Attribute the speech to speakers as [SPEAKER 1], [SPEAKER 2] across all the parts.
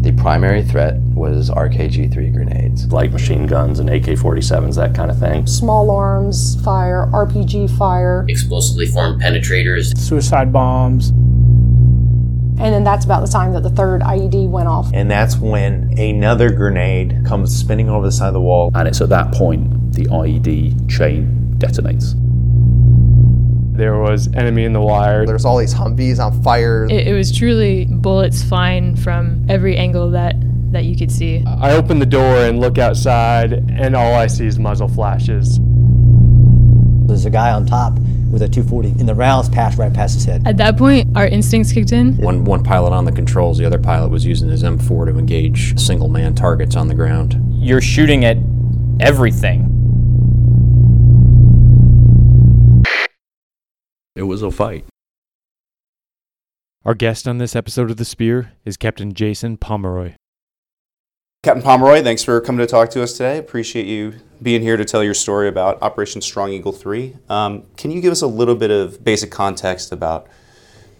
[SPEAKER 1] The primary threat was RKG 3 grenades.
[SPEAKER 2] Light machine guns and AK 47s, that kind of thing.
[SPEAKER 3] Small arms fire, RPG fire.
[SPEAKER 4] Explosively formed penetrators.
[SPEAKER 5] Suicide bombs.
[SPEAKER 3] And then that's about the time that the third IED went off.
[SPEAKER 6] And that's when another grenade comes spinning over the side of the wall.
[SPEAKER 7] And it's at that point the IED chain detonates.
[SPEAKER 8] There was enemy in the wire.
[SPEAKER 9] There's all these Humvees on fire.
[SPEAKER 10] It, it was truly bullets flying from every angle that that you could see.
[SPEAKER 8] I open the door and look outside, and all I see is muzzle flashes.
[SPEAKER 11] There's a guy on top with a 240, and the rounds passed right past his head.
[SPEAKER 10] At that point, our instincts kicked in.
[SPEAKER 12] One one pilot on the controls, the other pilot was using his M4 to engage single man targets on the ground.
[SPEAKER 13] You're shooting at everything.
[SPEAKER 7] It was a fight.
[SPEAKER 14] Our guest on this episode of The Spear is Captain Jason Pomeroy.
[SPEAKER 15] Captain Pomeroy, thanks for coming to talk to us today. Appreciate you being here to tell your story about Operation Strong Eagle 3. Um, can you give us a little bit of basic context about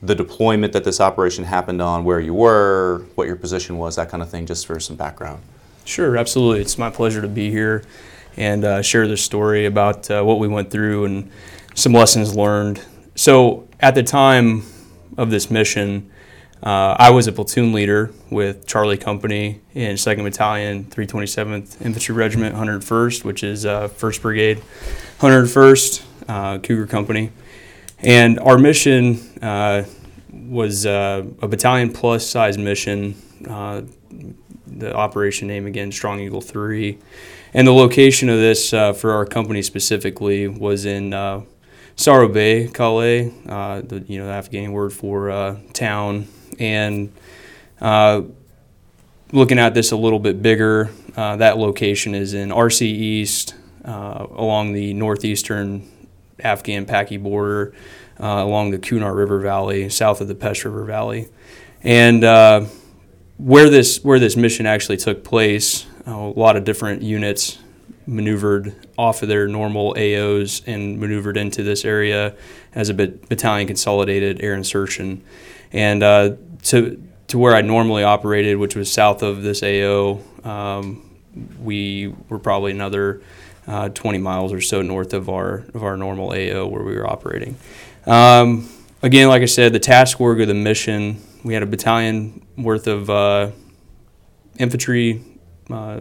[SPEAKER 15] the deployment that this operation happened on, where you were, what your position was, that kind of thing, just for some background?
[SPEAKER 16] Sure, absolutely. It's my pleasure to be here and uh, share this story about uh, what we went through and some lessons learned. So, at the time of this mission, uh, I was a platoon leader with Charlie Company in 2nd Battalion, 327th Infantry Regiment, 101st, which is uh, 1st Brigade, 101st uh, Cougar Company. And our mission uh, was uh, a battalion plus size mission. Uh, the operation name again, Strong Eagle 3. And the location of this for our company specifically was in Saro Bay, Kalay, the you know the Afghani word for town and uh, looking at this a little bit bigger, uh, that location is in RC East uh, along the northeastern Afghan Paki border, uh, along the Kunar River Valley, south of the Pech River Valley. And uh, where this where this mission actually took place, a lot of different units maneuvered off of their normal AOs and maneuvered into this area as a battalion consolidated air insertion. And uh, to to where I normally operated, which was south of this AO, um, we were probably another uh, 20 miles or so north of our of our normal AO where we were operating. Um, again, like I said, the task org of the mission, we had a battalion worth of uh, infantry uh,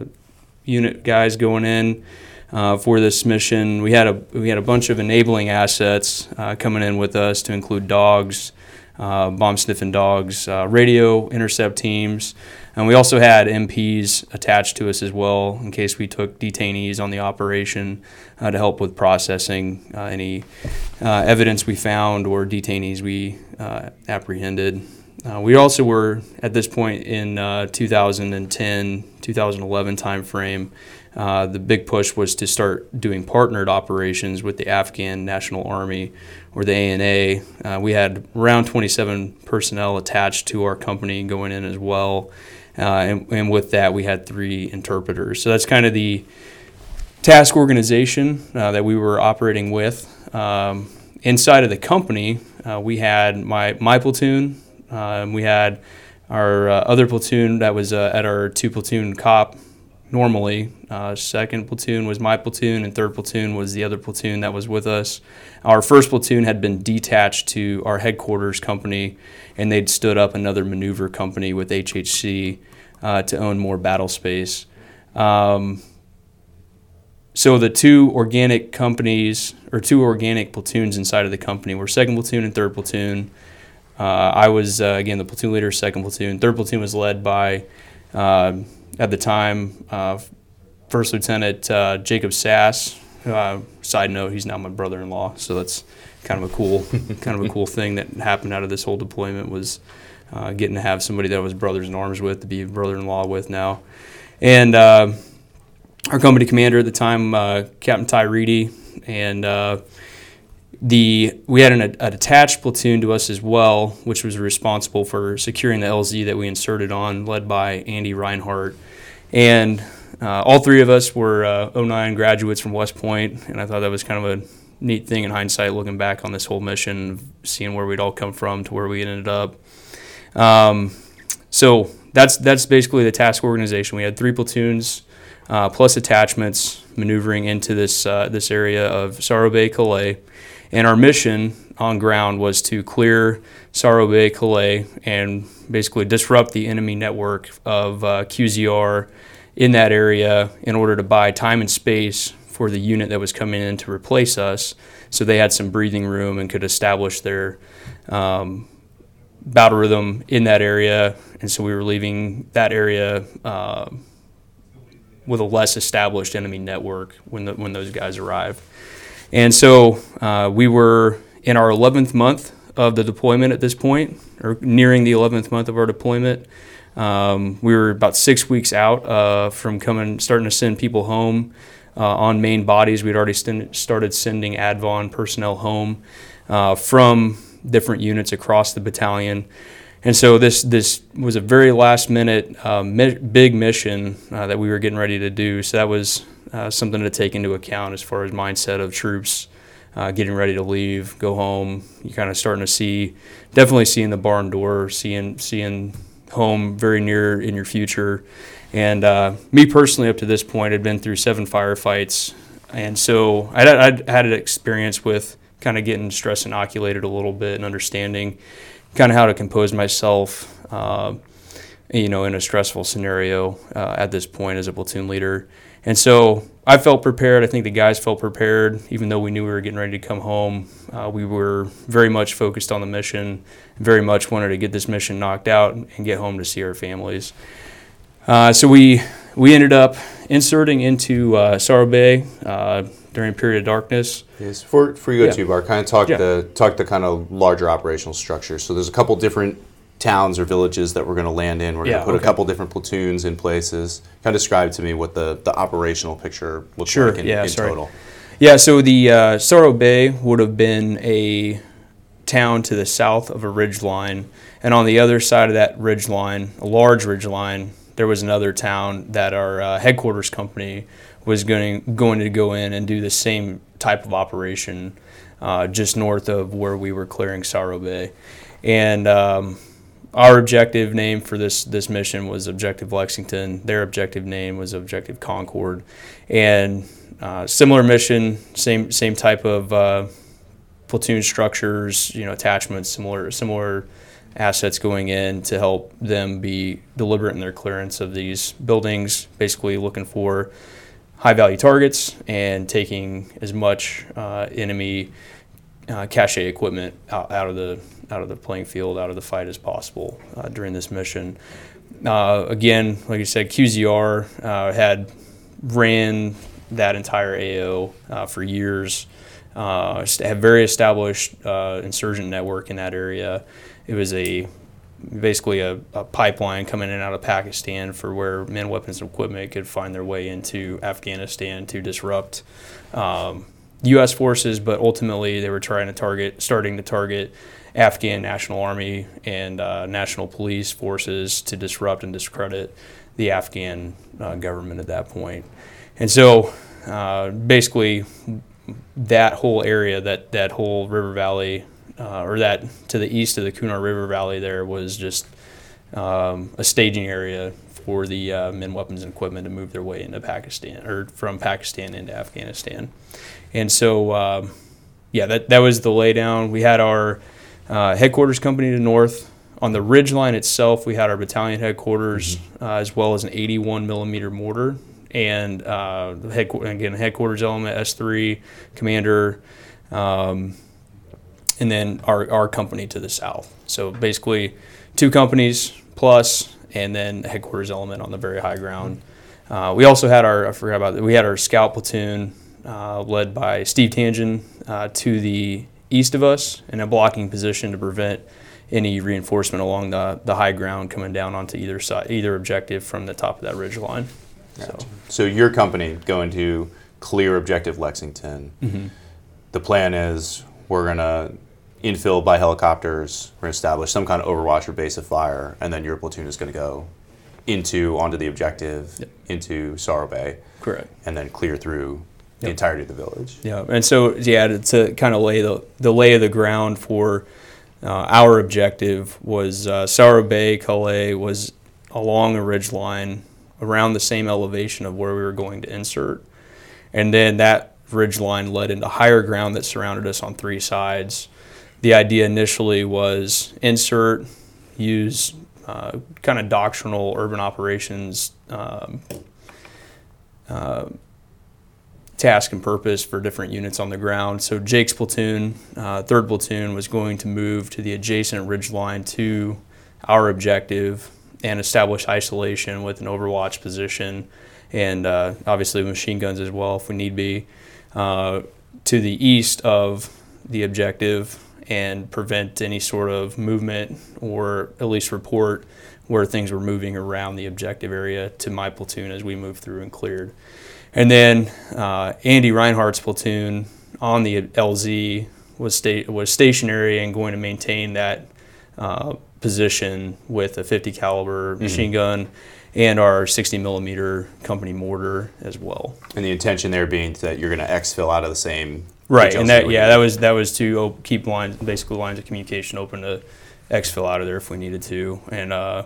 [SPEAKER 16] unit guys going in. Uh, for this mission, we had a we had a bunch of enabling assets uh, coming in with us to include dogs, uh, bomb sniffing dogs, uh, radio intercept teams, and we also had MPs attached to us as well in case we took detainees on the operation uh, to help with processing any evidence we found or detainees we uh, we also were at this point in 2010, 2011 timeframe. Uh, the big push was to start doing partnered operations with the Afghan National Army or the ANA. Uh, we had around 27 personnel attached to our company going in as well. Uh, and, and, with that, we had three interpreters. So that's kind of the task organization uh, that we were operating with. Um, inside of the company, uh, we had my, my platoon, we had our other platoon that was at our two platoon COP normally. Uh, second platoon was my platoon, and third platoon was the other platoon that was with us. Our first platoon had been detached to our headquarters company, and they'd stood up another maneuver company with HHC uh, to own more battle space. Um, so the two organic companies, or two organic platoons inside of the company, were second platoon and third platoon. Uh, I was uh, again the platoon leader, second platoon. Third platoon was led by uh, at the time, uh, First Lieutenant uh, Jacob Sass. Uh, side note, he's now my brother-in-law, so that's kind of a cool, kind of a cool thing that happened out of this whole deployment was uh, getting to have somebody that was brothers in arms with to be brother-in-law with now, and uh, our company commander at the time, uh, Captain Ty Reedy, and uh, the we had an, an, attached platoon to us as well, which was responsible for securing the LZ that we inserted on, led by Andy Reinhardt. And uh, all three of us were uh, 09 graduates from West Point, and I thought that was kind of a neat thing in hindsight, looking back on this whole mission, seeing where we'd all come from to where we ended up. Um, so that's that's basically the task organization. We had three platoons uh, plus attachments maneuvering into this uh, this area of Sorrow Bay, Kalay. And our mission on ground was to clear Sorrow Bay, Kalay, and basically disrupt the enemy network of uh, QZR in that area in order to buy time and space for the unit that was coming in to replace us so they had some breathing room and could establish their um, battle rhythm in that area. And so we were leaving that area. Uh, with a less established enemy network when the, when those guys arrived. And so uh, we were in our 11th month of the deployment at this point, or nearing the 11th month of our deployment. Um, we were about six weeks out uh, from coming, starting to send people home uh, on main bodies. We'd already st- started sending ADVON personnel home uh, from different units across the battalion. And so this this was a very last minute uh, mi- big mission uh, that we were getting ready to do. So that was uh, something to take into account as far as mindset of troops uh, getting ready to leave, go home. You're kind of starting to see, definitely seeing the barn door, seeing seeing home very near in your future. And uh, me personally, up to this point, had been through seven firefights, and so I'd, I'd had an experience with kind of getting stress inoculated a little bit and understanding kind of how to compose myself, uh, you know, in a stressful scenario uh, at this point as a platoon leader. And so I felt prepared. I think the guys felt prepared, even though we knew we were getting ready to come home. Uh, we were very much focused on the mission, very much wanted to get this mission knocked out and get home to see our families. Uh, so we we ended up inserting into uh, Sorrow Bay uh, during a period of darkness.
[SPEAKER 15] Yes, for for you yeah. to Bar, kind of talk yeah. the talk the kind of larger operational structure. So there's a couple different towns or villages that we're going to land in. We're yeah, going to put okay. a couple different platoons in places. Kind of describe to me what the, the operational picture looks
[SPEAKER 16] sure.
[SPEAKER 15] like in,
[SPEAKER 16] yeah,
[SPEAKER 15] in
[SPEAKER 16] sorry.
[SPEAKER 15] total.
[SPEAKER 16] Yeah, so the uh, Sorrow Bay would have been a town to the south of a ridge line, and on the other side of that ridge line, a large ridge line, there was another town that our uh, headquarters company was going going to go in and do the same type of operation uh, just north of where we were clearing Sorrow Bay, and um, our objective name for this this mission was Objective Lexington. Their objective name was Objective Concord, and uh, similar mission, same same type of uh, platoon structures, you know, attachments, similar similar assets going in to help them be deliberate in their clearance of these buildings, basically looking for high value targets and taking as much uh, enemy uh, cache equipment out, out, of the out of the playing field, out of the fight as possible uh, during this mission. Uh, again, like I said, QZR uh, had ran that entire AO uh, for years. Uh, have very established insurgent network in that area it was a basically a, a, pipeline coming in and out of Pakistan for where men, weapons, and equipment could find their way into Afghanistan to disrupt um, U.S. forces. But ultimately, they were trying to target, starting to target Afghan National Army and uh, National Police forces to disrupt and discredit the Afghan uh, government at that point. And so, uh, basically, that whole area, that that whole river valley uh, or that to the east of the Kunar River Valley there was just um, a staging area for the uh, men, weapons, and equipment to move their way into Pakistan or from Pakistan into Afghanistan. And so, um, yeah, that, that was the laydown. We had our uh, headquarters company to north. On the ridge line itself, we had our battalion headquarters mm-hmm. uh, as well as an 81 millimeter mortar and uh, again headquarters element S3 commander. Um, and then our, our company to the south. So basically, two companies plus, and then headquarters element on the very high ground. Uh, we also had our I forgot about that. We had our scout platoon uh, led by Steve Tangent uh, to the east of us in a blocking position to prevent any reinforcement along the, the high ground coming down onto either side, either objective from the top of that ridge line.
[SPEAKER 15] Gotcha. So. so your company going to clear objective Lexington. Mm-hmm. The plan is we're going to infill by helicopters. We're going to establish some kind of overwatch or base of fire, and then your platoon is going to go into onto the objective yep. into Sorrow Bay.
[SPEAKER 16] Correct.
[SPEAKER 15] And then clear through the yep. entirety of the village.
[SPEAKER 16] Yeah, and so yeah, to, to kind of lay the the lay of the ground for uh, our objective was uh, Sorrow Bay, Kalay was along a ridge line around the same elevation of where we were going to insert, and then that ridge line led into higher ground that surrounded us on three sides. The idea initially was insert, use uh, kind of doctrinal urban operations um, uh, task and purpose for different units on the ground. So Jake's platoon, uh, third platoon, was going to move to the adjacent ridge line to our objective and establish isolation with an overwatch position, and uh, obviously machine guns as well if we need be, uh, to the east of the objective and prevent any sort of movement or at least report where things were moving around the objective area to my platoon as we moved through and cleared. And then uh, Andy Reinhardt's platoon on the LZ was sta- was stationary and going to maintain that uh, position with a 50 caliber mm-hmm. machine gun and our 60 millimeter company mortar as well.
[SPEAKER 15] And the intention there being that you're going to exfil out of the same
[SPEAKER 16] Right, and that yeah, that was that was to op- keep lines, basically lines of communication open to exfil out of there if we needed to, and uh,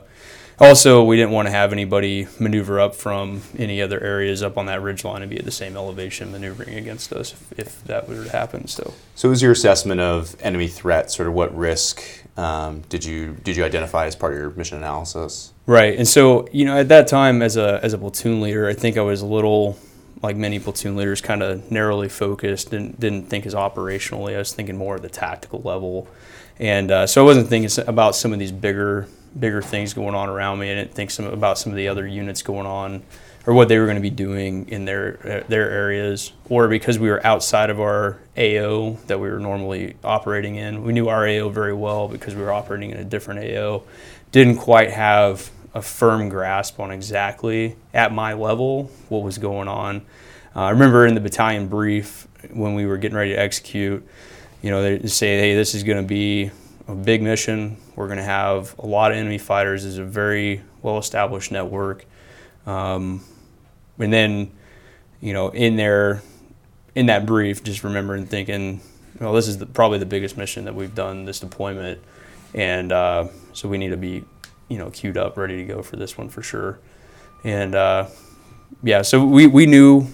[SPEAKER 16] also we didn't want to have anybody maneuver up from any other areas up on that ridge line and be at the same elevation maneuvering against us if, if that were to happen. So,
[SPEAKER 15] so was your assessment of enemy threat? Sort of what risk um, did you did you identify as part of your mission analysis?
[SPEAKER 16] Right, and so you know at that time as a as a platoon leader, I think I was a little like many platoon leaders, kind of narrowly focused and didn't think as operationally. I was thinking more at the tactical level, and uh, so I wasn't thinking about some of these bigger bigger things going on around me. I didn't think some about some of the other units going on or what they were going to be doing in their their areas, or because we were outside of our AO that we were normally operating in. We knew our AO very well because we were operating in a different AO. Didn't quite have a firm grasp on exactly at my level what was going on. Uh, I remember in the battalion brief when we were getting ready to execute, you know, they say, hey, this is going to be a big mission. We're going to have a lot of enemy fighters. It's a very well established network. Um, and then, you know, in there, in that brief, just remembering thinking, well, this is the, probably the biggest mission that we've done this deployment. And uh, so we need to be you know queued up, ready to go for this one for sure. And uh, yeah, so we we knew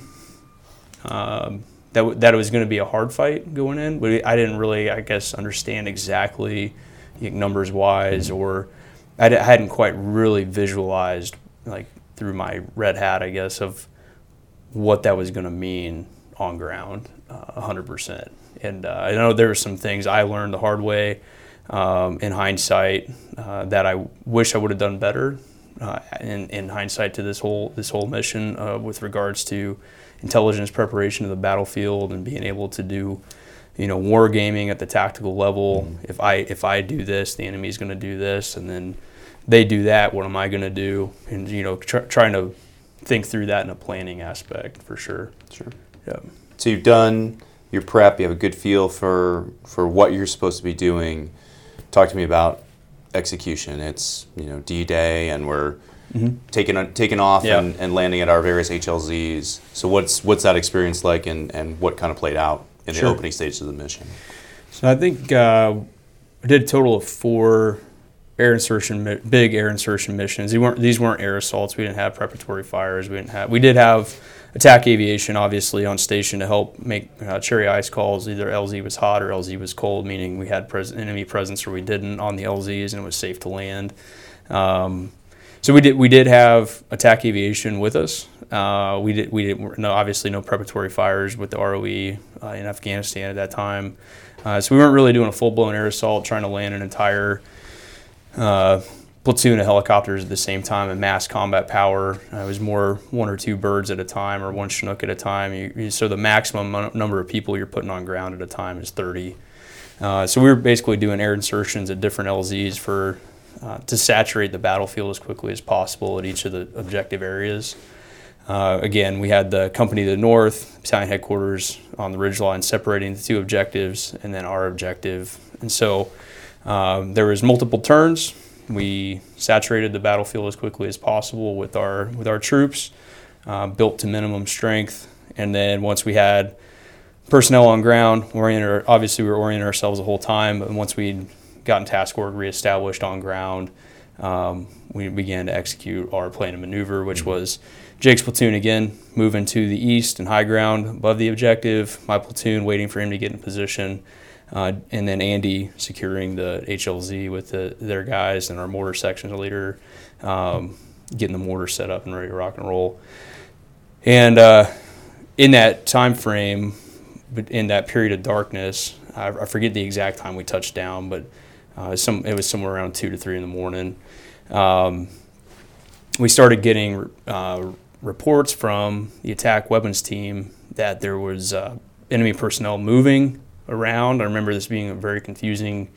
[SPEAKER 16] um, that w- that it was going to be a hard fight going in. But I didn't really, I guess, understand exactly like, numbers wise, or I d- hadn't quite really visualized like through my red hat, I guess, of what that was going to mean on ground, uh, 100%. And uh, I know there were some things I learned the hard way um, in hindsight uh, that I wish I would have done better uh, in, in hindsight to this whole this whole mission uh, with regards to intelligence preparation of the battlefield and being able to do you know war gaming at the tactical level. Mm-hmm. if I if I do this the enemy's going to do this and then they do that what am I going to do? And you know tr- trying to think through that in a planning aspect for sure.
[SPEAKER 15] Sure. Yeah so you've done your prep you have a good feel for for what you're supposed to be doing. Talk to me about execution. It's you know D Day, and we're mm-hmm. taking taking off yeah. and, and, landing at our various HLZs. So what's what's that experience like, and, and what kind of played out in sure. the opening stages of the mission?
[SPEAKER 16] So I think uh, we did a total of four air insertion, big air insertion missions. These weren't these weren't air assaults. We didn't have preparatory fires. We didn't have. We did have attack aviation, obviously, on station to help make uh, cherry ice calls. Either LZ was hot or LZ was cold, meaning we had pres- enemy presence or we didn't on the LZs, and it was safe to land. Um, so we did we did have attack aviation with us. Uh, we did we did no obviously no preparatory fires with the ROE uh, in Afghanistan at that time. Uh, so we weren't really doing a full blown air assault trying to land an entire uh, platoon of helicopters at the same time and mass combat power. Uh, it was more one or two birds at a time or one Chinook at a time. You, you, so the maximum number of people you're putting on ground at a time is 30. Uh, so we were basically doing air insertions at different LZs for uh, to saturate the battlefield as quickly as possible at each of the objective areas. Uh, again, we had the company to the north, battalion headquarters on the ridge line separating the two objectives, and then our objective. And so um, there was multiple turns. We saturated the battlefield as quickly as possible with our with our troops, uh, built to minimum strength, and then once we had personnel on ground, oriented, obviously we were orienting ourselves the whole time, but once we'd gotten task order reestablished on ground, um, we began to execute our plan of maneuver, which was Jake's platoon again moving to the east and high ground above the objective, my platoon waiting for him to get in position, uh, and then Andy securing the HLZ with the, their guys and our mortar section leader um, getting the mortar set up and ready to rock and roll. And uh, in that time frame, in that period of darkness, I, I forget the exact time we touched down, but uh, some it was somewhere around two to three in the morning. Um, we started getting uh, reports from the attack weapons team that there was uh, enemy personnel moving around. I remember this being a very confusing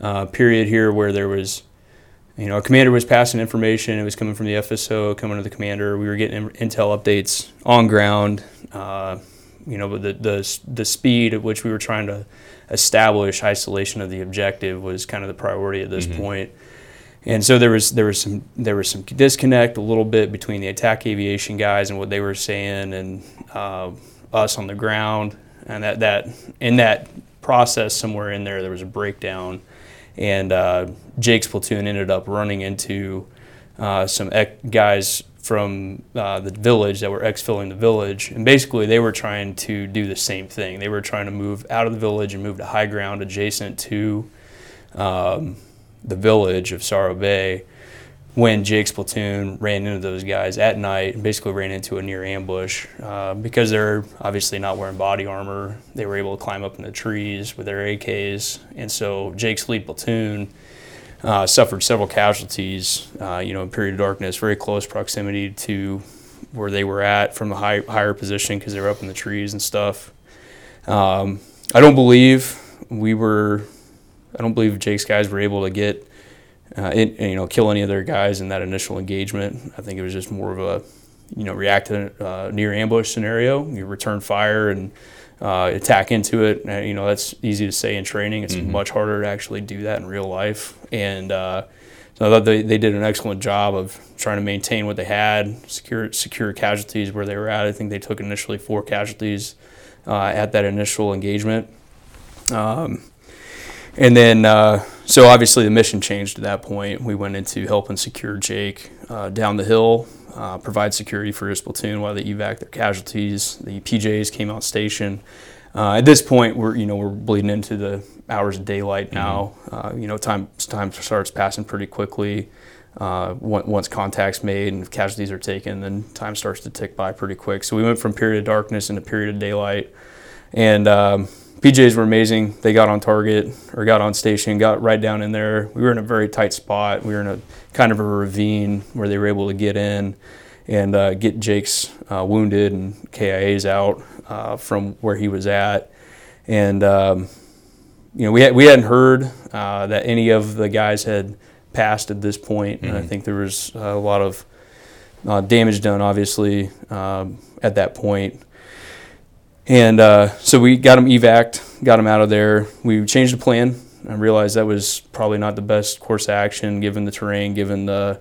[SPEAKER 16] uh, period here where there was, you know, a commander was passing information. It was coming from the FSO, coming to the commander. We were getting intel updates on ground. Uh, you know, the, the the speed at which we were trying to establish isolation of the objective was kind of the priority at this mm-hmm. point. And so there was there was some there was some disconnect a little bit between the attack aviation guys and what they were saying and uh, us on the ground, and that that in that process somewhere in there there was a breakdown, and uh, Jake's platoon ended up running into uh, some guys from uh, the village that were exfilling the village, and basically they were trying to do the same thing. They were trying to move out of the village and move to high ground adjacent to um, the village of Sorrow Bay. When Jake's platoon ran into those guys at night and basically ran into a near ambush, uh, because they're obviously not wearing body armor, they were able to climb up in the trees with their AKs, and so Jake's lead platoon uh, suffered several casualties, uh, you know, in period of darkness, very close proximity to where they were at from a high, higher position because they were up in the trees and stuff. Um, I don't believe we were, I don't believe Jake's guys were able to get, uh, it, you know, kill any of their guys in that initial engagement. I think it was just more of a, you know, react to a uh, near ambush scenario. You return fire and uh, attack into it. And, you know, that's easy to say in training. It's mm-hmm. much harder to actually do that in real life. And uh, so I thought they, they did an excellent job of trying to maintain what they had, secure secure casualties where they were at. I think they took initially four casualties uh, at that initial engagement. Um, and then, uh, so obviously the mission changed at that point. We went into helping secure Jake uh, down the hill uh, provide security for his platoon while they evac their casualties. The PJs came out station. Uh, at this point, we're you know we're bleeding into the hours of daylight mm-hmm. now. Mm-hmm. Uh, you know, time time starts passing pretty quickly. Uh, once contact's made and casualties are taken, then time starts to tick by pretty quick. So we went from period of darkness into period of daylight, and um, PJs were amazing. They got on target or got on station, got right down in there. We were in a very tight spot. We were in a kind of a ravine where they were able to get in and uh, get Jake's uh, wounded and KIAs out uh, from where he was at. And um, you know, we had, we hadn't heard uh, that any of the guys had passed at this point. Mm-hmm. And I mm-hmm. think there was a lot of uh, damage done, obviously, um, at that point. And uh, so we got him evac'd, got him out of there. We changed the plan. I realized that was probably not the best course of action given the terrain, given the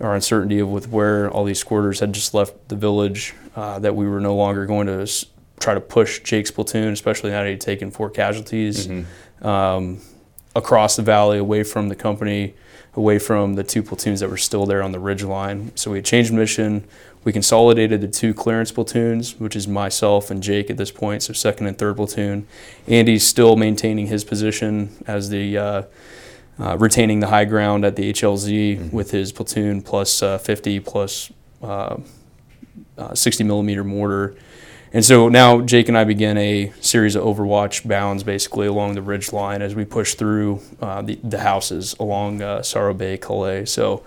[SPEAKER 16] our uncertainty of with where all these squirters had just left the village. Uh, that we were no longer going to s- try to push Jake's platoon, especially now that he'd taken four casualties, mm-hmm. um, across the valley, away from the company, away from the two platoons that were still there on the ridge line. So we had changed mission. We consolidated the two clearance platoons, which is myself and Jake at this point, so second and third platoon. Andy's still maintaining his position as the uh, uh, retaining the high ground at the HLZ mm-hmm. with his platoon plus, uh, 50 plus, uh, uh, 60 millimeter mortar. And so now Jake and I begin a series of overwatch bounds basically along the ridge line as we push through uh, the, the houses along uh, Sorrow Bay, Kalay. So,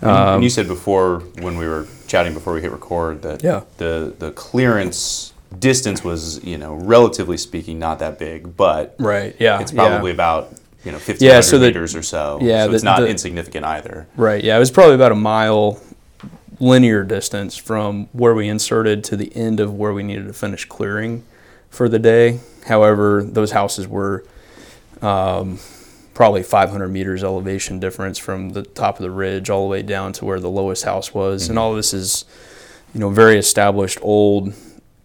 [SPEAKER 15] um, and, you said before when we were chatting before we hit record that
[SPEAKER 16] yeah.
[SPEAKER 15] the the clearance distance was you know relatively speaking not that big, but
[SPEAKER 16] right, yeah,
[SPEAKER 15] it's probably yeah. about you know 1500 yeah, so the, meters or so.
[SPEAKER 16] Yeah,
[SPEAKER 15] so it's not the, insignificant either.
[SPEAKER 16] Right. Yeah, it was probably about a mile linear distance from where we inserted to the end of where we needed to finish clearing for the day. However, those houses were um, probably 500 meters elevation difference from the top of the ridge all the way down to where the lowest house was, mm-hmm. and all this is, you know, very established old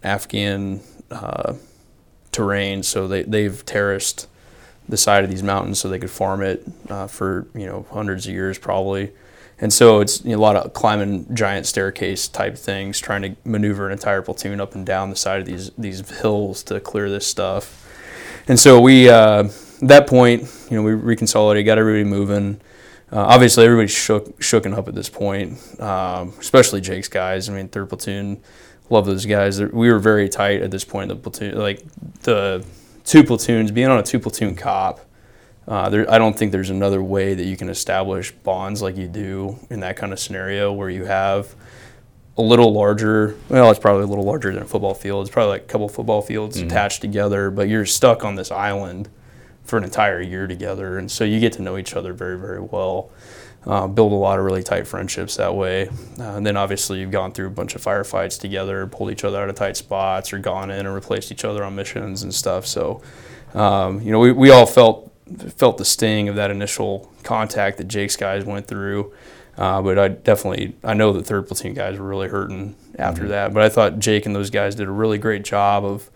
[SPEAKER 16] Afghan uh, terrain. So they they've terraced the side of these mountains so they could farm it uh, for you know hundreds of years probably. And so it's you know, a lot of climbing giant staircase type things, trying to maneuver an entire platoon up and down the side of these these hills to clear this stuff. And so we, uh, at that point, you know, we reconsolidated, got everybody moving. Uh, obviously, everybody's shook, shooken up at this point, um, especially Jake's guys. I mean, third platoon, love those guys. We were very tight at this point in the platoon. Like the two platoons, being on a two platoon cop, uh, there, I don't think there's another way that you can establish bonds like you do in that kind of scenario where you have a little larger. Well, it's probably a little larger than a football field. It's probably like a couple football fields mm-hmm. attached together, but you're stuck on this island for an entire year together, and so you get to know each other very, very well. Uh, build a lot of really tight friendships that way. Uh, and then obviously you've gone through a bunch of firefights together, pulled each other out of tight spots, or gone in and replaced each other on missions and stuff. So, um, you know, we, we all felt felt the sting of that initial contact that Jake's guys went through. Uh, but I definitely I know the third platoon guys were really hurting after mm-hmm. that. But I thought Jake and those guys did a really great job of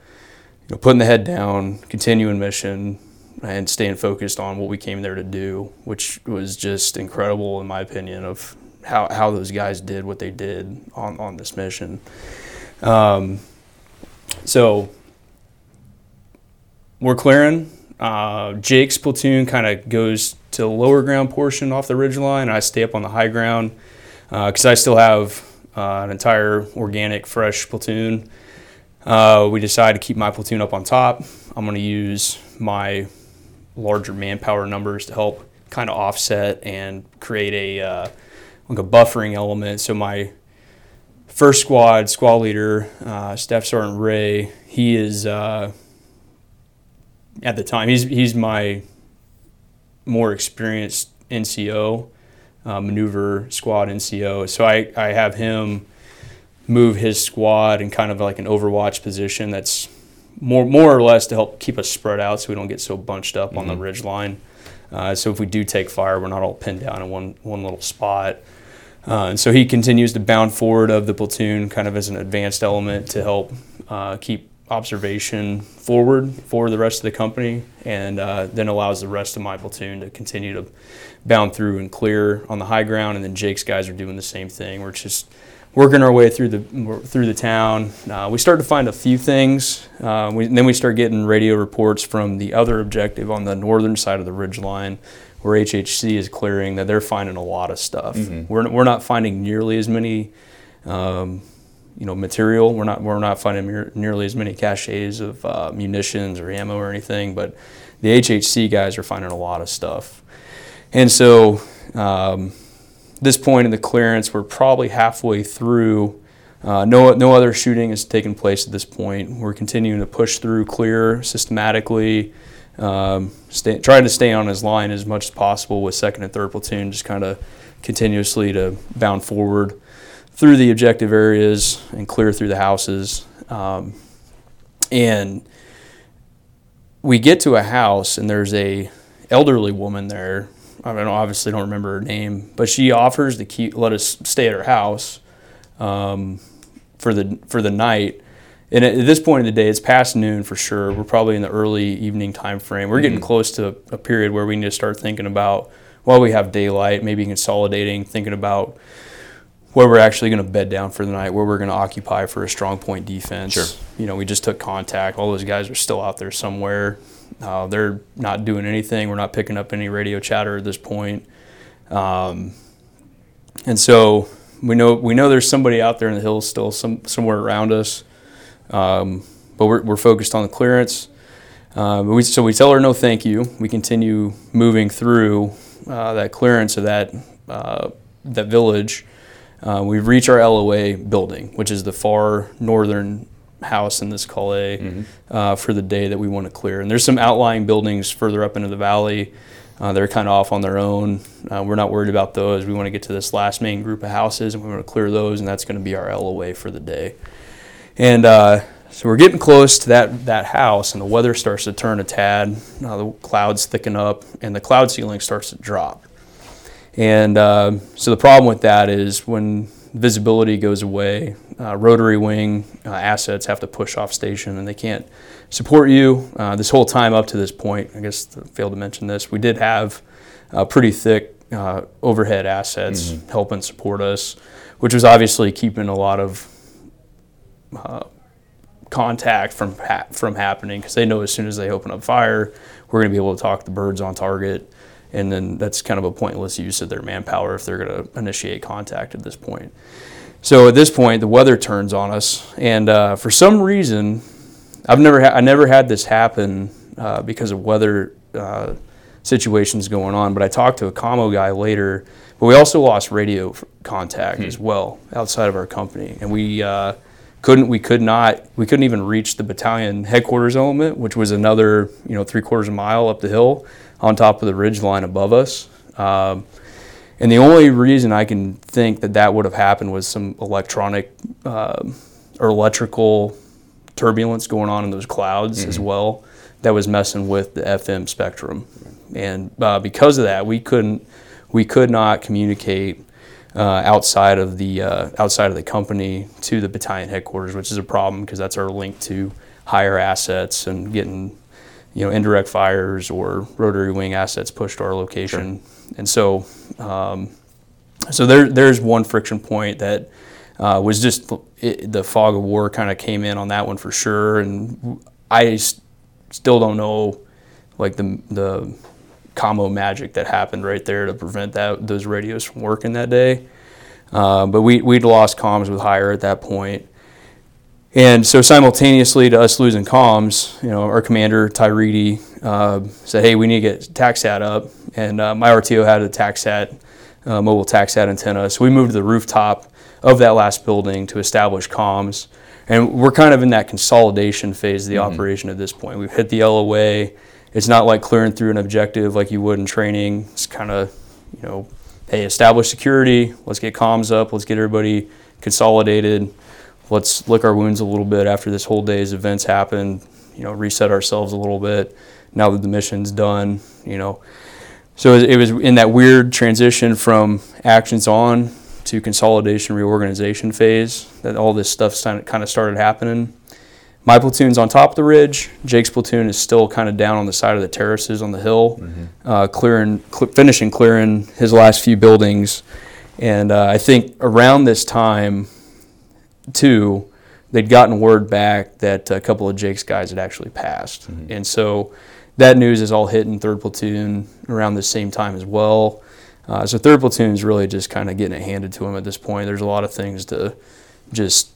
[SPEAKER 16] you know putting the head down, continuing mission, and staying focused on what we came there to do, which was just incredible in my opinion of how, how those guys did what they did on, on this mission. Um, so we're clearing. Uh, Jake's platoon kind of goes to the lower ground portion off the ridge line. I stay up on the high ground because uh, I still have uh, an entire organic, fresh platoon. Uh, we decide to keep my platoon up on top. I'm going to use my larger manpower numbers to help kind of offset and create a uh, like a buffering element. So my first squad squad leader, uh, Staff Sergeant Ray, he is at the time he's he's my more experienced NCO, uh, maneuver squad NCO. So I, I have him move his squad in kind of like an overwatch position that's more more or less to help keep us spread out so we don't get so bunched up mm-hmm. on the mm-hmm. ridge line. Uh, so if we do take fire, we're not all pinned down in one one little spot. Uh, and so he continues to bound forward of the platoon, kind of as an advanced element to help uh, keep observation forward for the rest of the company, and uh, then allows the rest of my platoon to continue to bound through and clear on the high ground. And then Jake's guys are doing the same thing. We're just working our way through the through the town. Uh, we start to find a few things. Uh, we, then we start getting radio reports from the other objective on the northern side of the ridge line, where HHC is clearing that they're finding a lot of stuff. Mm-hmm. We're we're not finding nearly as many. Um, you know, material. We're not we're not finding nearly as many caches of uh, munitions or ammo or anything, but the HHC guys are finding a lot of stuff. And so, um, this point in the clearance, we're probably halfway through. Uh, no, no other shooting has taken place at this point. We're continuing to push through, clear systematically, um, stay, trying to stay on his line as much as possible with second and third platoon, just kind of continuously to bound forward through the objective areas and clear through the houses. Um, and we get to a house, and there's a elderly woman there I don't obviously don't remember her name, but she offers to keep let us stay at her house um, for the for the night. And at this point in the day, it's past noon for sure. We're probably in the early evening time frame. We're getting mm-hmm. close to a period where we need to start thinking about while we have daylight, maybe consolidating, thinking about where we're actually going to bed down for the night, where we're going to occupy for a strong point defense.
[SPEAKER 15] Sure.
[SPEAKER 16] You know, we just took contact. All those guys are still out there somewhere. Uh, they're not doing anything. We're not picking up any radio chatter at this point. Um, and so we know we know there's somebody out there in the hills still some, somewhere around us. Um, but we're, we're focused on the clearance. Uh, we, so we tell her no thank you. We continue moving through uh, that clearance of that uh, that village. Uh, we reach our LOA building, which is the far northern house in this Kalay mm-hmm. uh, for the day that we want to clear. And there's some outlying buildings further up into the valley Uh, they're kind of off on their own. Uh, we're not worried about those. We want to get to this last main group of houses, and we want to clear those, and that's going to be our LOA for the day. And uh, so we're getting close to that that house, and the weather starts to turn a tad. Uh, the clouds thicken up, and the cloud ceiling starts to drop. And uh, so the problem with that is when visibility goes away, uh, rotary wing uh, assets have to push off station, and they can't support you. Uh, this whole time up to this point, I guess I failed to mention this, we did have uh, pretty thick uh, overhead assets mm-hmm. helping support us, which was obviously keeping a lot of contact from ha- from happening because they know as soon as they open up fire, we're going to be able to talk the birds on target, and then that's kind of a pointless use of their manpower if they're going to initiate contact at this point. So at this point, the weather turns on us, and uh, for some reason, I've never ha- I never had this happen uh, because of weather uh, situations going on. But I talked to a commo guy later. But we also lost radio contact hmm. as well outside of our company, and we uh, couldn't we could not we couldn't even reach the battalion headquarters element, which was another you know three quarters of a mile up the hill on top of the ridge line above us. Um, and the only reason I can think that that would have happened was some electronic uh, or electrical turbulence going on in those clouds mm-hmm. as well that was messing with the FM spectrum. And uh, because of that, we couldn't we could not communicate uh, outside of the uh, outside of the company to the battalion headquarters, which is a problem because that's our link to higher assets and getting you know indirect fires or rotary wing assets pushed to our location. Sure. And so um, so there there's one friction point that uh, was just it, the fog of war kind of came in on that one for sure, and I st- still don't know like the the commo magic that happened right there to prevent that those radios from working that day. Uh, but we we'd lost comms with higher at that point. And so simultaneously to us losing comms, you know, our commander Tyree uh, said, "Hey, we need to get TACSAT up," and uh, my RTO had a TACSAT, uh, mobile TACSAT antenna. So we moved to the rooftop of that last building to establish comms, and we're kind of in that consolidation phase of the mm-hmm. operation at this point. We've hit the LOA it's not like clearing through an objective like you would in training. It's kind of, you know, hey, establish security. Let's get comms up. Let's get everybody consolidated. Let's lick our wounds a little bit after this whole day's events happened. You know, reset ourselves a little bit. Now that the mission's done, you know. So it was in that weird transition from actions on to consolidation reorganization phase that all this stuff kind of started happening. My platoon's on top of the ridge. Jake's platoon is still kind of down on the side of the terraces on the hill, mm-hmm. uh, clearing, cl- finishing clearing his last few buildings. And uh, I think around this time, too, they'd gotten word back that a couple of Jake's guys had actually passed. Mm-hmm. And so that news is all hitting third platoon around the same time as well. Uh, so third platoon is really just kind of getting it handed to them at this point. There's a lot of things to just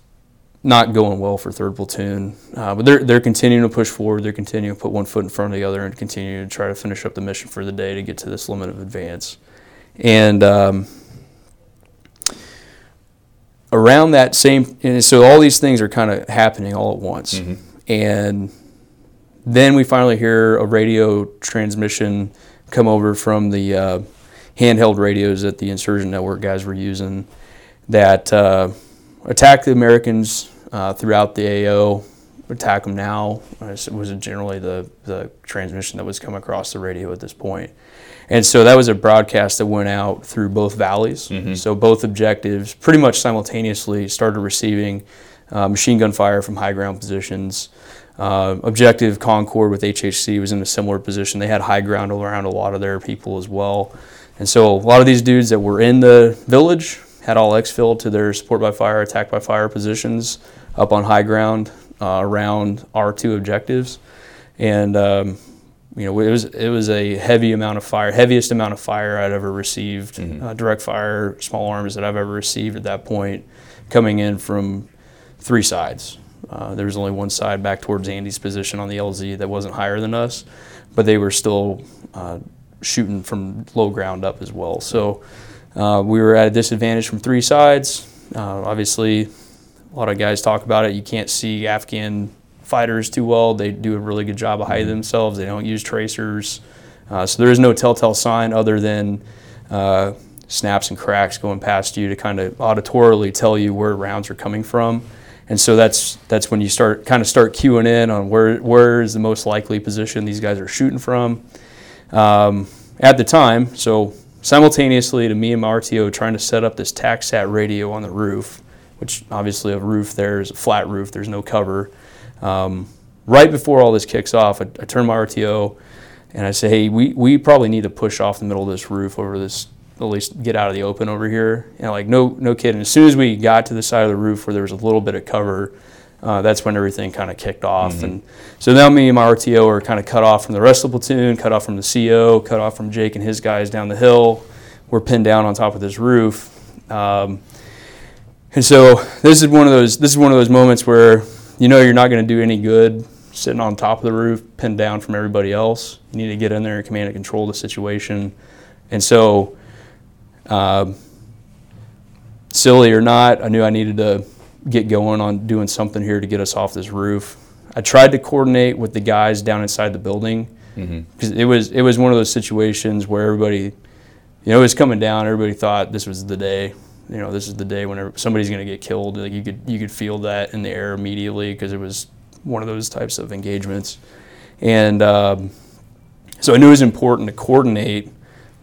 [SPEAKER 16] not going well for third platoon, uh, but they're they're continuing to push forward. They're continuing to put one foot in front of the other and continue to try to finish up the mission for the day to get to this limit of advance. And um, around that same, and so all these things are kind of happening all at once, mm-hmm. and then we finally hear a radio transmission come over from the uh, handheld radios that the insurgent network guys were using that. Uh, attack the Americans uh, throughout the AO, attack them now was generally the, the transmission that was coming across the radio at this point. And so that was a broadcast that went out through both valleys. Mm-hmm. So both objectives pretty much simultaneously started receiving uh, machine gun fire from high ground positions. Uh, objective Concord with HHC was in a similar position. They had high ground around a lot of their people as well. And so a lot of these dudes that were in the village had all exfil to their support by fire, attack by fire positions up on high ground uh, around our two objectives, and um, you know it was it was a heavy amount of fire, heaviest amount of fire I'd ever received, mm-hmm. uh, direct fire, small arms that I've ever received at that point, coming in from three sides. Uh, there was only one side back towards Andy's position on the LZ that wasn't higher than us, but they were still uh, shooting from low ground up as well. So uh, we were at a disadvantage from three sides. Uh, obviously, a lot of guys talk about it. You can't see Afghan fighters too well. They do a really good job of hiding mm-hmm. themselves. They don't use tracers. Uh, so there is no telltale sign other than uh, snaps and cracks going past you to kind of auditorily tell you where rounds are coming from. And so that's that's when you start kind of start queuing in on where where is the most likely position these guys are shooting from. Um, at the time, so simultaneously to me and my RTO trying to set up this TACSAT radio on the roof, which obviously a roof there is a flat roof, there's no cover. Um, right before all this kicks off, I, I turn my RTO and I say, hey, we, we probably need to push off the middle of this roof over this, at least get out of the open over here. And like, no, no kidding. As soon as we got to the side of the roof where there was a little bit of cover, uh, that's when everything kind of kicked off. Mm-hmm. And so now me and my RTO are kind of cut off from the rest of the platoon, cut off from the CO, cut off from Jake and his guys down the hill. We're pinned down on top of this roof. Um, and so this is one of those this is one of those moments where you know you're not going to do any good sitting on top of the roof, pinned down from everybody else. You need to get in there and command and control the situation. And so, uh, silly or not, I knew I needed to get going on doing something here to get us off this roof. I tried to coordinate with the guys down inside the building because mm-hmm. it was it was one of those situations where everybody, you know, it was coming down. Everybody thought this was the day. You know, this is the day when somebody's going to get killed. Like you could you could feel that in the air immediately because it was one of those types of engagements. And um, so I knew it was important to coordinate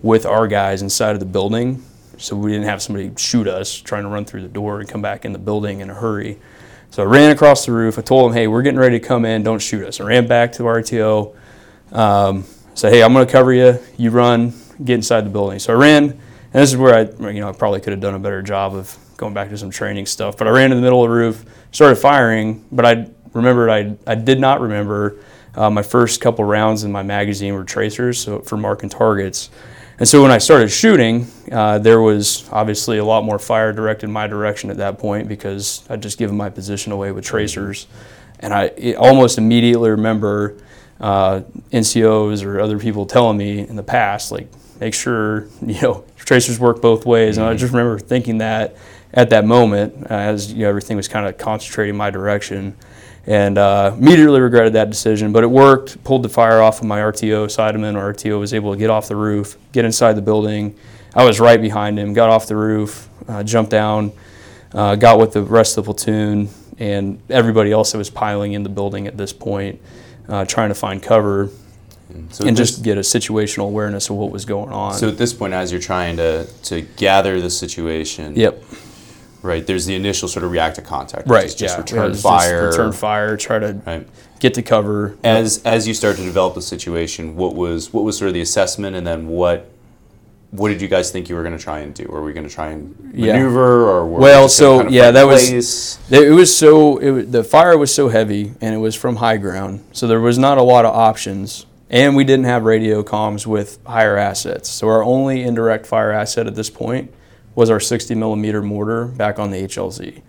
[SPEAKER 16] with our guys inside of the building so we didn't have somebody shoot us trying to run through the door and come back in the building in a hurry. So I ran across the roof. I told them, hey, we're getting ready to come in. Don't shoot us. I ran back to the RTO. Um, said, hey, I'm going to cover you. You run, get inside the building. So I ran, and this is where I, you know, I probably could have done a better job of going back to some training stuff. But I ran in the middle of the roof, started firing, but I remembered I, I did not remember uh, my first couple rounds in my magazine were tracers, so for marking targets. And so when I started shooting, uh, there was obviously a lot more fire directed my direction at that point because I'd just given my position away with tracers. And I almost immediately remember uh, NCOs or other people telling me in the past, like, make sure, you know, tracers work both ways. And I just remember thinking that at that moment uh, as you know, everything was kind of concentrating my direction and uh, immediately regretted that decision. But it worked. Pulled the fire off of my RTO. Sideman or RTO was able to get off the roof, get inside the building. I was right behind him. Got off the roof, uh, jumped down, uh, got with the rest of the platoon, and everybody else that was piling in the building at this point, uh, trying to find cover. So and just get a situational awareness of what was going on.
[SPEAKER 15] So at this point, as you're trying to, to gather the situation,
[SPEAKER 16] yep
[SPEAKER 15] Right. There's the initial sort of reactive contact.
[SPEAKER 16] Right.
[SPEAKER 15] Just
[SPEAKER 16] yeah.
[SPEAKER 15] return fire.
[SPEAKER 16] return fire. Try to right. get to cover.
[SPEAKER 15] As as you start to develop the situation, what was what was sort of the assessment, and then what what did you guys think you were going to try and do? Were we going to try and maneuver, yeah. or
[SPEAKER 16] well? We so kind of yeah, that was it. Was so it the fire was so heavy, and it was from high ground, so there was not a lot of options, and we didn't have radio comms with higher assets. So our only indirect fire asset at this point was our 60 millimeter mortar back on the HLZ.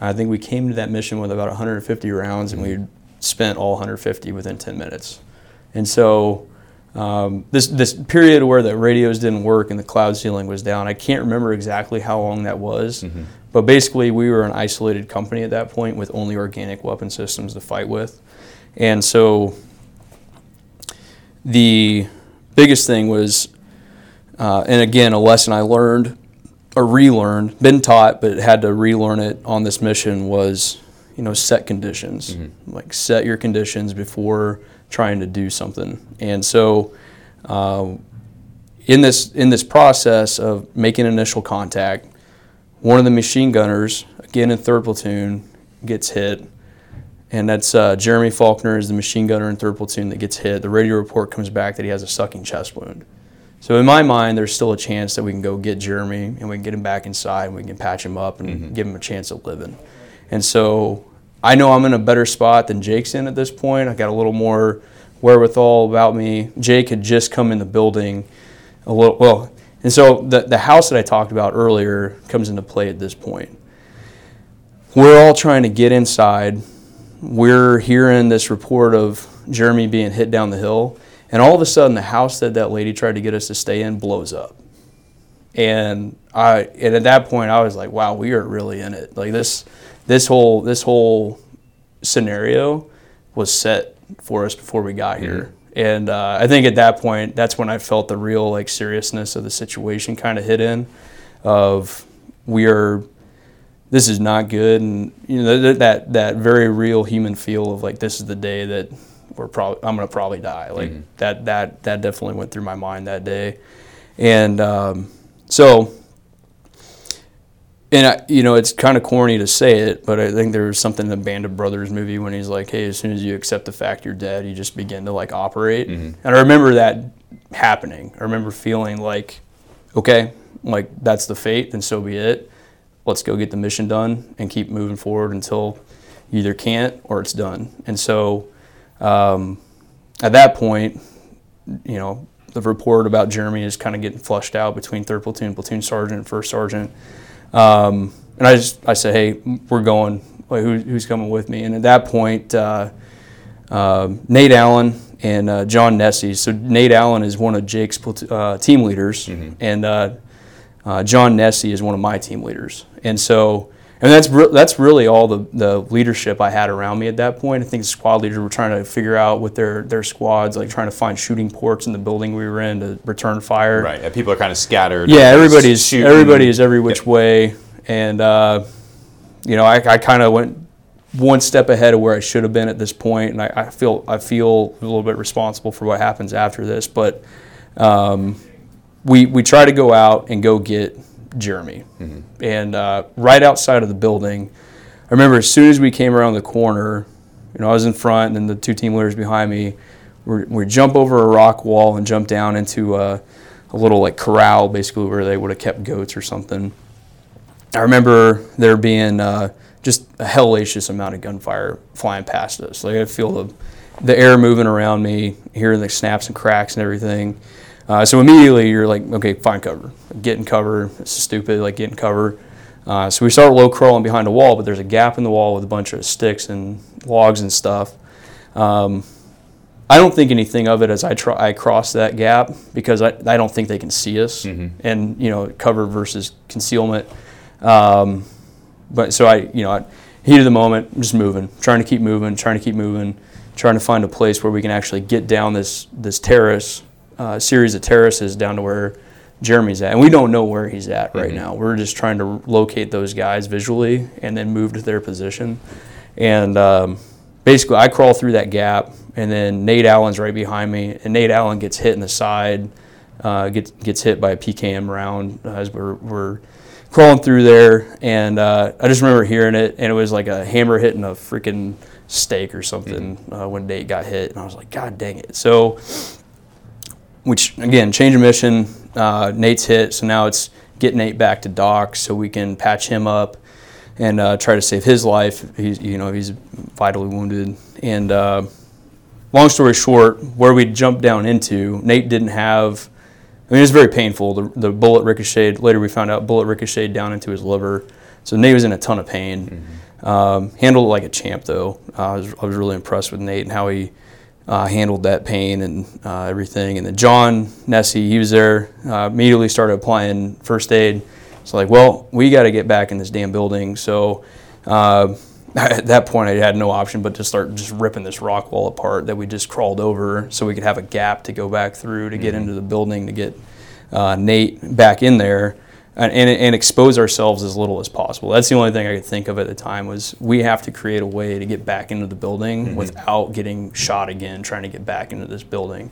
[SPEAKER 16] I think we came to that mission with about 150 rounds, and we spent all 150 within 10 minutes. And so um, this this period where the radios didn't work and the cloud ceiling was down, I can't remember exactly how long that was, mm-hmm. but basically we were an isolated company at that point with only organic weapon systems to fight with, and so the biggest thing was, uh, and again, a lesson I learned or relearned, been taught, but had to relearn it on this mission was, you know, set conditions. Mm-hmm. Like set your conditions before trying to do something. And so, uh, in this in this process of making initial contact, one of the machine gunners, again in third platoon, gets hit. And that's uh, Jeremy Faulkner is the machine gunner in third platoon that gets hit. The radio report comes back that he has a sucking chest wound. So in my mind, there's still a chance that we can go get Jeremy and we can get him back inside and we can patch him up and mm-hmm. give him a chance of living. And so I know I'm in a better spot than Jake's in at this point. I got a little more wherewithal about me. Jake had just come in the building a little well, and so the the house that I talked about earlier comes into play at this point. We're all trying to get inside. We're hearing this report of Jeremy being hit down the hill and all of a sudden, the house that that lady tried to get us to stay in blows up. And I, and at that point, I was like, "Wow, we are really in it." Like this, this whole this whole scenario was set for us before we got here. And uh, I think at that point, that's when I felt the real like seriousness of the situation kind of hit in, of we are, this is not good, and you know that that that very real human feel of like this is the day that we're probably I'm gonna probably die. Like mm-hmm. that that that definitely went through my mind that day, and um, so and I, you know, it's kind of corny to say it, but I think there was something in the Band of Brothers movie when he's like, "Hey, as soon as you accept the fact you're dead, you just begin to like operate." Mm-hmm. And I remember that happening. I remember feeling like, "Okay, like that's the fate, then so be it. Let's go get the mission done and keep moving forward until you either can't or it's done." And so, um, at that point, you know, the report about Jeremy is kind of getting flushed out between third platoon, platoon sergeant, and first sergeant um, and I just I said, hey, we're going. Like, who, who's coming with me? And at that point, uh, uh, Nate Allen and uh, John Nessie. So Nate Allen is one of Jake's uh, team leaders, mm-hmm. and uh, uh, John Nessie is one of my team leaders. And so and that's re- that's really all the, the leadership I had around me at that point. I think the squad leaders were trying to figure out with their, their squads, like trying to find shooting ports in the building we were in to return fire.
[SPEAKER 15] Right, and people are kind of scattered.
[SPEAKER 16] Yeah, everybody's shooting. everybody is every which yep. way, and uh, you know, I, I kind of went one step ahead of where I should have been at this point, and I, I feel I feel a little bit responsible for what happens after this. But um, we we try to go out and go get Jeremy. Mm-hmm. And uh, right outside of the building, I remember as soon as we came around the corner, you know, I was in front and the two team leaders behind me, we we jump over a rock wall and jump down into a, a little like corral, basically where they would have kept goats or something. I remember there being uh, just a hellacious amount of gunfire flying past us. Like I feel the, the air moving around me, hearing the snaps and cracks and everything. Uh, so immediately you're like, okay, find cover, get in cover. It's stupid, like get in cover. Uh, so we start low crawling behind a wall, but there's a gap in the wall with a bunch of sticks and logs and stuff. Um, I don't think anything of it as I try I cross that gap because I, I don't think they can see us mm-hmm. and you know cover versus concealment. Um, but so I you know I, heat of the moment, I'm just moving, trying to keep moving, trying to keep moving, trying to find a place where we can actually get down this this terrace uh, series of terraces down to where Jeremy's at, and we don't know where he's at right mm-hmm. now. We're just trying to locate those guys visually and then move to their position. And um, basically, I crawl through that gap, and then Nate Allen's right behind me, and Nate Allen gets hit in the side, uh, gets gets hit by a PKM round uh, as we're, we're crawling through there, and uh, I just remember hearing it, and it was like a hammer hitting a freaking stake or something mm-hmm. Uh, when Nate got hit, and I was like, God dang it! So which again, change of mission. Uh, Nate's hit, so now it's get Nate back to doc so we can patch him up and uh, try to save his life. He's you know he's vitally wounded. And uh, long story short, where we jumped down into, Nate didn't have. I mean, it was very painful. The, the bullet ricocheted. Later, we found out bullet ricocheted down into his liver. So Nate was in a ton of pain. Mm-hmm. Um, handled it like a champ, though. I was, I was really impressed with Nate and how he uh, handled that pain and uh, everything. And then John Nessie, he was there, uh, immediately started applying first aid. So like, well, we got to get back in this damn building. So uh, at that point, I had no option but to start just ripping this rock wall apart that we just crawled over, so we could have a gap to go back through to mm-hmm. get into the building to get uh, Nate back in there and, and, expose ourselves as little as possible. That's the only thing I could think of at the time was we have to create a way to get back into the building mm-hmm. without getting shot again, trying to get back into this building.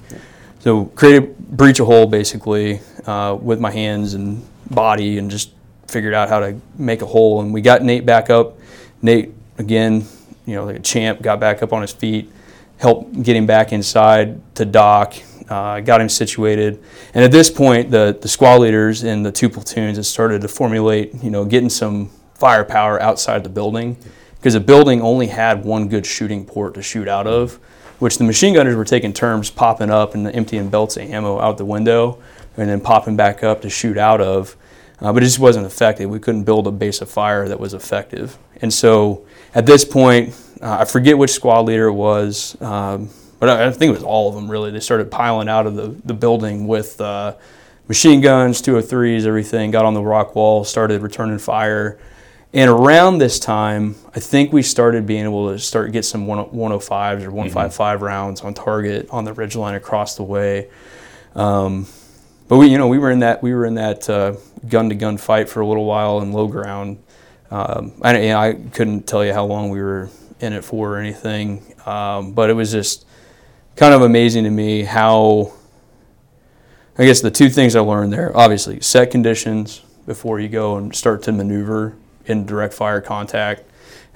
[SPEAKER 16] So create a breach a hole basically uh, with my hands and body, and just figured out how to make a hole. And we got Nate back up. Nate again, you know, like a champ, got back up on his feet, helped get him back inside to doc uh, got him situated. And at this point, the, the squad leaders in the two platoons had started to formulate, you know, getting some firepower outside the building because the building only had one good shooting port to shoot out of, which the machine gunners were taking turns popping up and emptying belts of ammo out the window and then popping back up to shoot out of. Uh, but it just wasn't effective. We couldn't build a base of fire that was effective. And so at this point, uh, I forget which squad leader it was. Um, but I think it was all of them really. They started piling out of the, the building with uh, machine guns, 203s, everything, got on the rock wall, started returning fire. And around this time, I think we started being able to start get some 105s or 155 mm-hmm. rounds on target on the ridge line across the way. Um, but we, you know, we were in that we were in that gun to gun fight for a little while in low ground. Um, I, you know, I couldn't tell you how long we were in it for or anything, um, but it was just kind of amazing to me how. I guess the two things I learned there, obviously, set conditions before you go and start to maneuver in direct fire contact.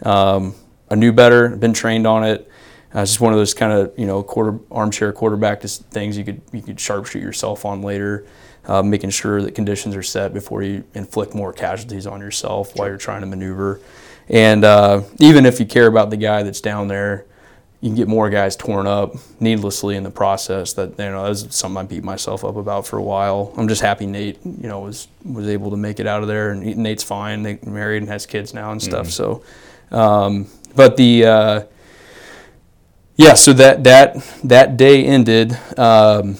[SPEAKER 16] Um, I knew better, been trained on it. Uh, it's just one of those kind of you know quarter armchair quarterback things you could you could sharpshoot yourself on later, uh, making sure that conditions are set before you inflict more casualties on yourself while you're trying to maneuver. And uh, even if you care about the guy that's down there, you can get more guys torn up needlessly in the process. That you know that's something I beat myself up about for a while. I'm just happy Nate you know was was able to make it out of there, and Nate's fine. They married and has kids now and stuff. Mm-hmm. So, um, but the uh, yeah, so that that that day ended. Um,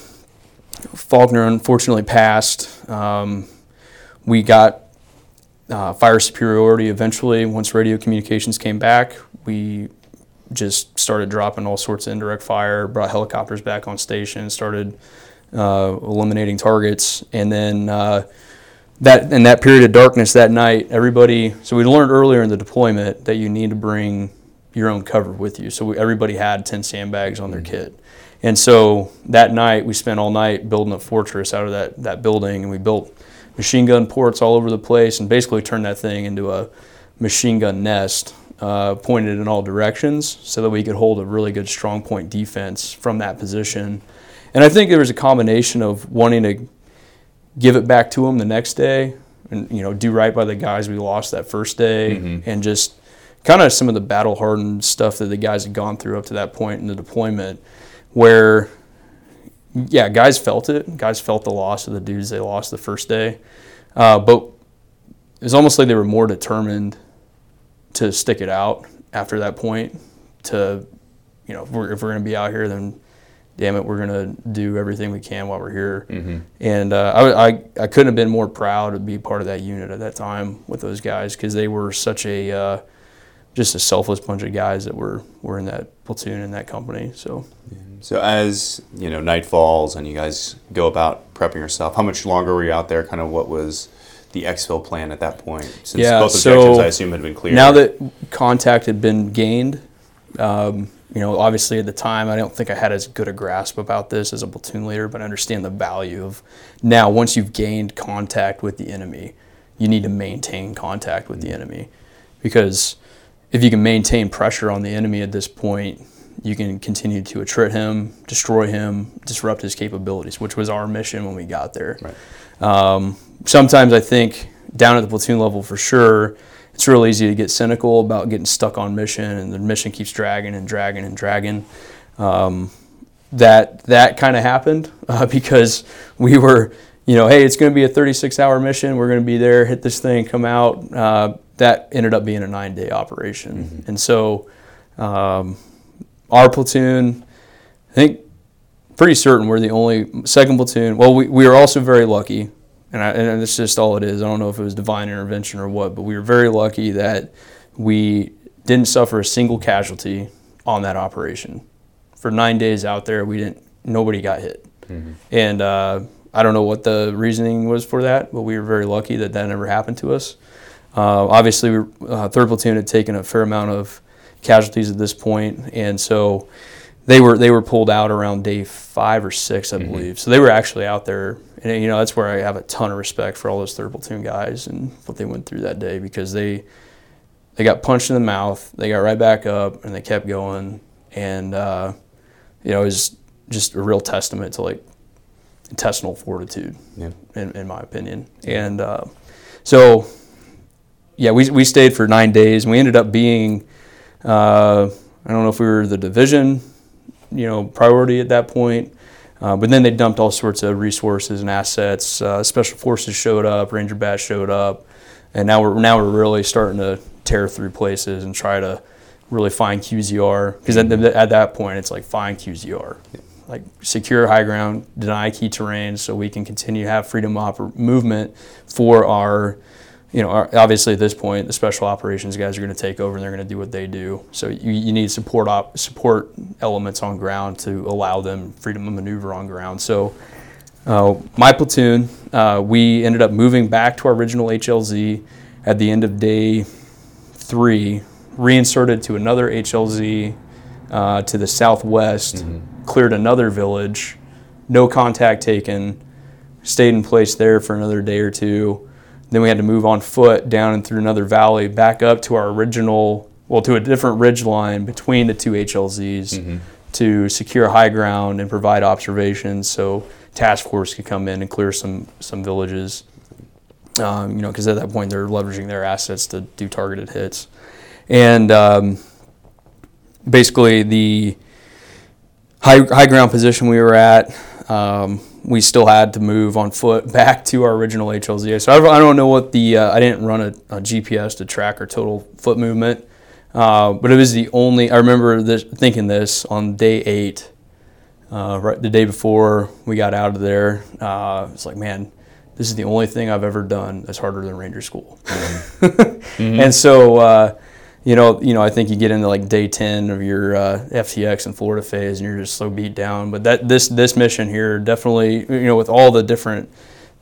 [SPEAKER 16] Faulkner unfortunately passed. Um, we got uh, fire superiority eventually. Once radio communications came back, we just started dropping all sorts of indirect fire. Brought helicopters back on station. Started uh, eliminating targets, and then. Uh, that in that period of darkness that night, everybody. So we learned earlier in the deployment that you need to bring your own cover with you. So we, everybody had 10 sandbags on their mm-hmm. kit. And so that night, we spent all night building a fortress out of that, that building, and we built machine gun ports all over the place and basically turned that thing into a machine gun nest uh, pointed in all directions so that we could hold a really good strong point defense from that position. And I think there was a combination of wanting to give it back to them the next day and you know do right by the guys we lost that first day mm-hmm. and just kind of some of the battle hardened stuff that the guys had gone through up to that point in the deployment, where yeah, guys felt it. Guys felt the loss of the dudes they lost the first day, uh, but it was almost like they were more determined to stick it out after that point. To you know, if we're, if we're going to be out here, then damn it, we're going to do everything we can while we're here. Mm-hmm. And uh, I, I, I couldn't have been more proud to be part of that unit at that time with those guys because they were such a uh, just a selfless bunch of guys that were were in that platoon in that company. So.
[SPEAKER 15] So as you know, night falls and you guys go about prepping yourself. How much longer were you out there? Kind of what was the exfil plan at that point?
[SPEAKER 16] Since yeah, both objectives, so I assume, had been cleared. Now that contact had been gained, um, you know, obviously at the time, I don't think I had as good a grasp about this as a platoon leader, but I understand the value of now once you've gained contact with the enemy, you need to maintain contact with the enemy because if you can maintain pressure on the enemy at this point, you can continue to attrit him, destroy him, disrupt his capabilities, which was our mission when we got there. Right. Um, sometimes I think down at the platoon level for sure, it's real easy to get cynical about getting stuck on mission and the mission keeps dragging and dragging and dragging. Um, that that kind of happened uh, because we were, you know, hey, it's going to be a 36 hour mission. We're going to be there, hit this thing, come out. Uh, that ended up being a nine day operation. Mm-hmm. And so um, our platoon, I think, pretty certain we're the only second platoon. Well, we, we were also very lucky, and, I, and it's just all it is. I don't know if it was divine intervention or what, but we were very lucky that we didn't suffer a single casualty on that operation. For nine days out there, we didn't. Nobody got hit, mm-hmm. and uh, I don't know what the reasoning was for that, but we were very lucky that that never happened to us. Uh, obviously, uh, third platoon had taken a fair amount of casualties at this point, and so they were they were pulled out around day five or six, I mm-hmm. believe. So they were actually out there, and you know that's where I have a ton of respect for all those third platoon guys and what they went through that day because they they got punched in the mouth, they got right back up, and they kept going, and uh, you know it was just a real testament to like intestinal fortitude, yeah. in, in my opinion, and uh, so yeah, we, we stayed for nine days and we ended up being, uh, I don't know if we were the division, you know, priority at that point. Uh, but then they dumped all sorts of resources and assets. Uh, Special Forces showed up, Ranger Bat showed up, and now we're now we're really starting to tear through places and try to really find QZR because at, at, that point it's like find QZR, like secure high ground, deny key terrain, so we can continue to have freedom of movement for our you know, obviously at this point, the special operations guys are going to take over and they're going to do what they do. So you, you need support op, support elements on ground to allow them freedom of maneuver on ground. So uh, my platoon, uh, we ended up moving back to our original HLZ at the end of day three, reinserted to another HLZ uh, to the southwest, mm-hmm. cleared another village, no contact taken, stayed in place there for another day or two then we had to move on foot down and through another valley back up to our original, well, to a different ridge line between the two HLZs mm-hmm. to secure high ground and provide observations so task force could come in and clear some some villages. Um, you know, because at that point they're leveraging their assets to do targeted hits, and um, basically the high high ground position we were at. Um, we still had to move on foot back to our original HLZA. So I, I don't know what the uh, I didn't run a, a, GPS to track our total foot movement, uh, but it was the only. I remember this, thinking this on day eight, uh, right the day before we got out of there. Uh, it's like, man, this is the only thing I've ever done that's harder than Ranger School. Mm-hmm. mm-hmm. And so uh, you know, you know, I think you get into like day ten of your uh, FTX and Florida phase, and you're just so beat down. But that this this mission here definitely, you know, with all the different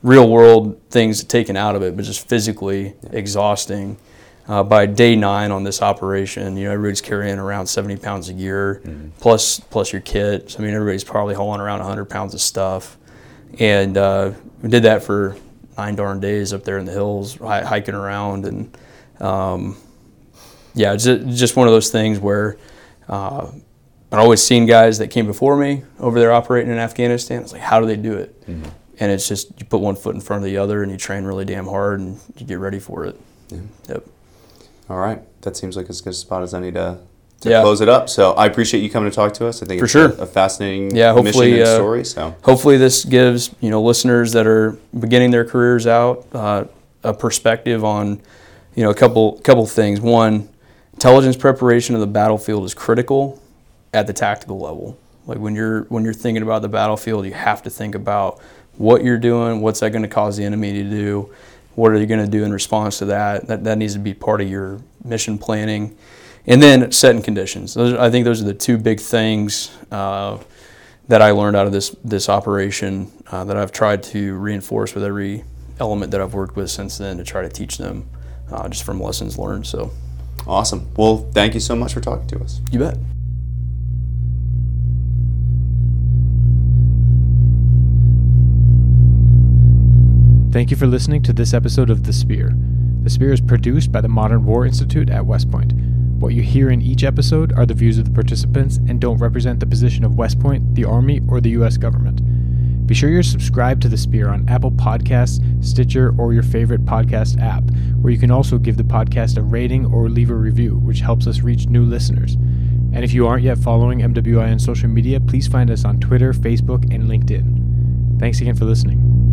[SPEAKER 16] real world things taken out of it, but just physically yeah. exhausting. Uh, by day nine on this operation, you know, everybody's carrying around 70 pounds of gear, mm-hmm. plus plus your kit. So, I mean, everybody's probably hauling around 100 pounds of stuff, and uh, we did that for nine darn days up there in the hills, hiking around, and um, yeah, it's just one of those things where uh, I'd always seen guys that came before me over there operating in Afghanistan. It's like, how do they do it? Mm-hmm. And it's just you put one foot in front of the other and you train really damn hard and you get ready for it. Yeah. Yep.
[SPEAKER 15] All right. That seems like as good a spot as any to, to yeah. close it up. So I appreciate you coming to talk to us. I think
[SPEAKER 16] for
[SPEAKER 15] it's
[SPEAKER 16] sure.
[SPEAKER 15] a, a fascinating yeah, hopefully, uh, story. So
[SPEAKER 16] hopefully this gives you know listeners that are beginning their careers out uh, a perspective on you know a couple couple things. One, intelligence preparation of the battlefield is critical at the tactical level. Like when you're when you're thinking about the battlefield, you have to think about what you're doing, what's that going to cause the enemy to do, what are you going to do in response to that. That that needs to be part of your mission planning, and then setting conditions. Those, I think those are the two big things uh, that I learned out of this this operation uh, that I've tried to reinforce with every element that I've worked with since then to try to teach them uh, just from lessons learned. So.
[SPEAKER 15] Awesome. Well, thank you so much for talking to us.
[SPEAKER 16] You bet.
[SPEAKER 14] Thank you for listening to this episode of The Spear. The Spear is produced by the Modern War Institute at West Point. What you hear in each episode are the views of the participants and don't represent the position of West Point, the Army, or the U.S. government. Be sure you're subscribed to The Spear on Apple Podcasts, Stitcher, or your favorite podcast app, where you can also give the podcast a rating or leave a review, which helps us reach new listeners. And if you aren't yet following MWI on social media, please find us on Twitter, Facebook, and LinkedIn. Thanks again for listening.